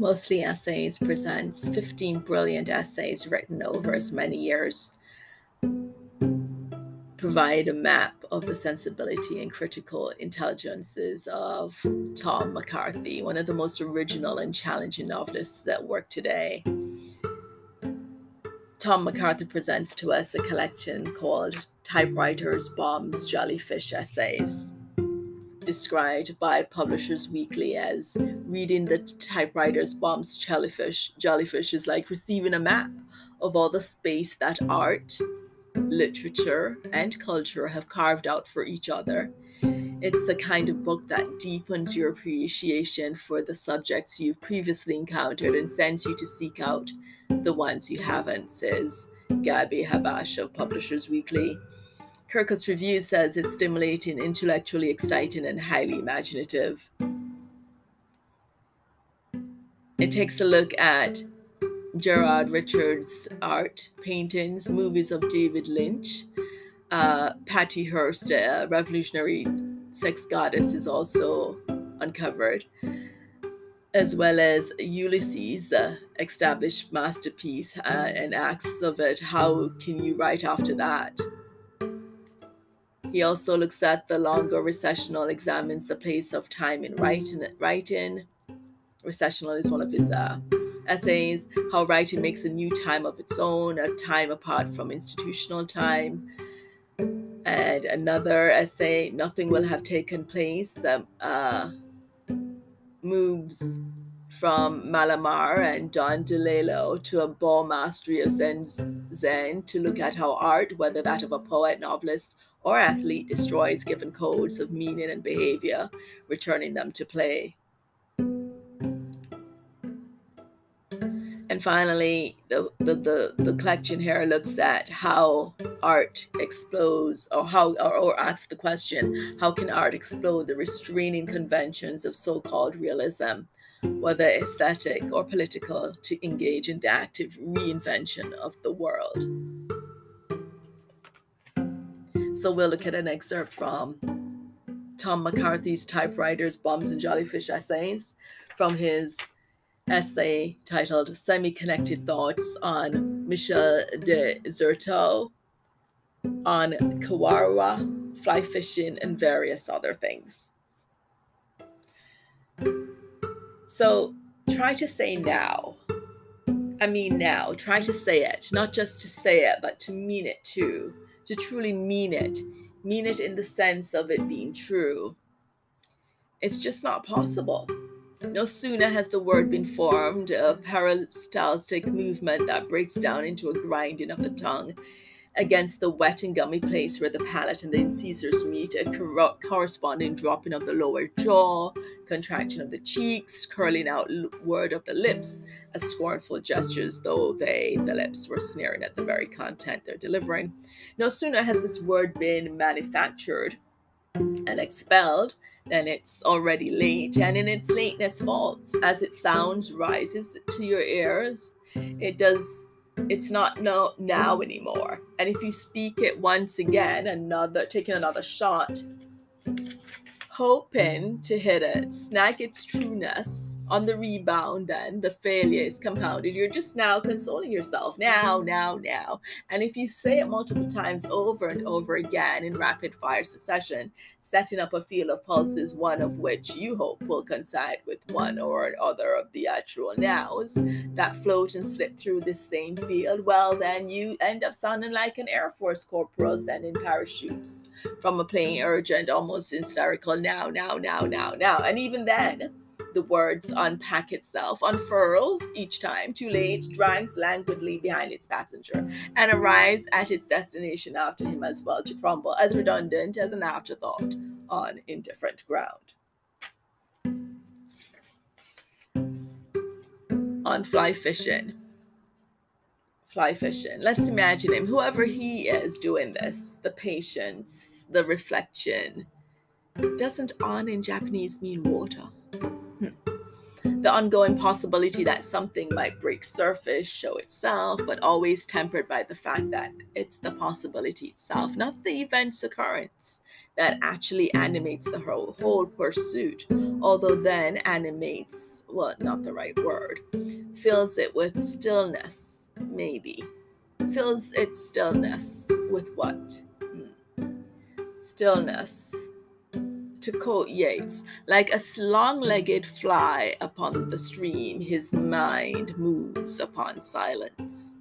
Mostly Essays presents 15 brilliant essays written over as many years, provide a map of the sensibility and critical intelligences of Tom McCarthy, one of the most original and challenging novelists that work today. Tom McCarthy presents to us a collection called Typewriters, Bombs, Jellyfish Essays described by Publishers Weekly as reading the typewriter's bombs jellyfish. Jellyfish is like receiving a map of all the space that art, literature, and culture have carved out for each other. It's the kind of book that deepens your appreciation for the subjects you've previously encountered and sends you to seek out the ones you haven't, says Gabby Habash of Publishers Weekly. Kirkus review says it's stimulating, intellectually exciting, and highly imaginative. It takes a look at Gerhard Richter's art, paintings, movies of David Lynch. Uh, Patty Hearst, a revolutionary sex goddess, is also uncovered, as well as Ulysses' uh, established masterpiece uh, and asks of it, how can you write after that? He also looks at the longer recessional, examines the place of time in writing. writing. Recessional is one of his uh, essays, how writing makes a new time of its own, a time apart from institutional time. And another essay, Nothing Will Have Taken Place, that uh, moves from Mallarmé and Don DeLillo to a ball mastery of Zen, Zen to look at how art, whether that of a poet, novelist, or athlete destroys given codes of meaning and behavior, returning them to play. And finally, the, the, the, the, collection here looks at how art explodes, or how or, or asks the question, how can art explode the restraining conventions of so-called realism, whether aesthetic or political, to engage in the active reinvention of the world. So we'll look at an excerpt from Tom McCarthy's Typewriters, Bombs and Jellyfish Essays from his essay titled Semi Connected Thoughts on Michel de Certeau, on Kawara, fly fishing, and various other things. So try to say now. I mean, now. Try to say it, not just to say it, but to mean it too to truly mean it, mean it in the sense of it being true. It's just not possible. No sooner has the word been formed, a peristaltic movement that breaks down into a grinding of the tongue against the wet and gummy place where the palate and the incisors meet, a cor- corresponding dropping of the lower jaw, contraction of the cheeks, curling outward of the lips, as scornful gestures, though they, the lips, were sneering at the very content they're delivering. No sooner has this word been manufactured and expelled than it's already late, and in its lateness falls as it sounds rises to your ears. It does it's not no now anymore. And if you speak it once again, another taking another shot, hoping to hit it, snag its trueness, on the rebound, then the failure is compounded. You're just now consoling yourself now, now, now. And if you say it multiple times over and over again in rapid fire succession, setting up a field of pulses, one of which you hope will coincide with one or other of the actual nows that float and slip through this same field, well, then you end up sounding like an Air Force corporal sending parachutes from a plane urgent, almost hysterical now, now, now, now, now. And even then, the words unpack itself, unfurls each time, too late, drags languidly behind its passenger, and arrives at its destination after him as well to crumble, as redundant as an afterthought on indifferent ground. On fly fishing. Fly fishing. Let's imagine him, whoever he is doing this, the patience, the reflection. Doesn't on in Japanese mean water? the ongoing possibility that something might break surface, show itself, but always tempered by the fact that it's the possibility itself, not the event's occurrence, that actually animates the whole, whole pursuit, although then animates well, not the right word, fills it with stillness, maybe. Fills its stillness with what? Hmm. Stillness. To quote Yeats, like a long legged fly upon the stream, his mind moves upon silence.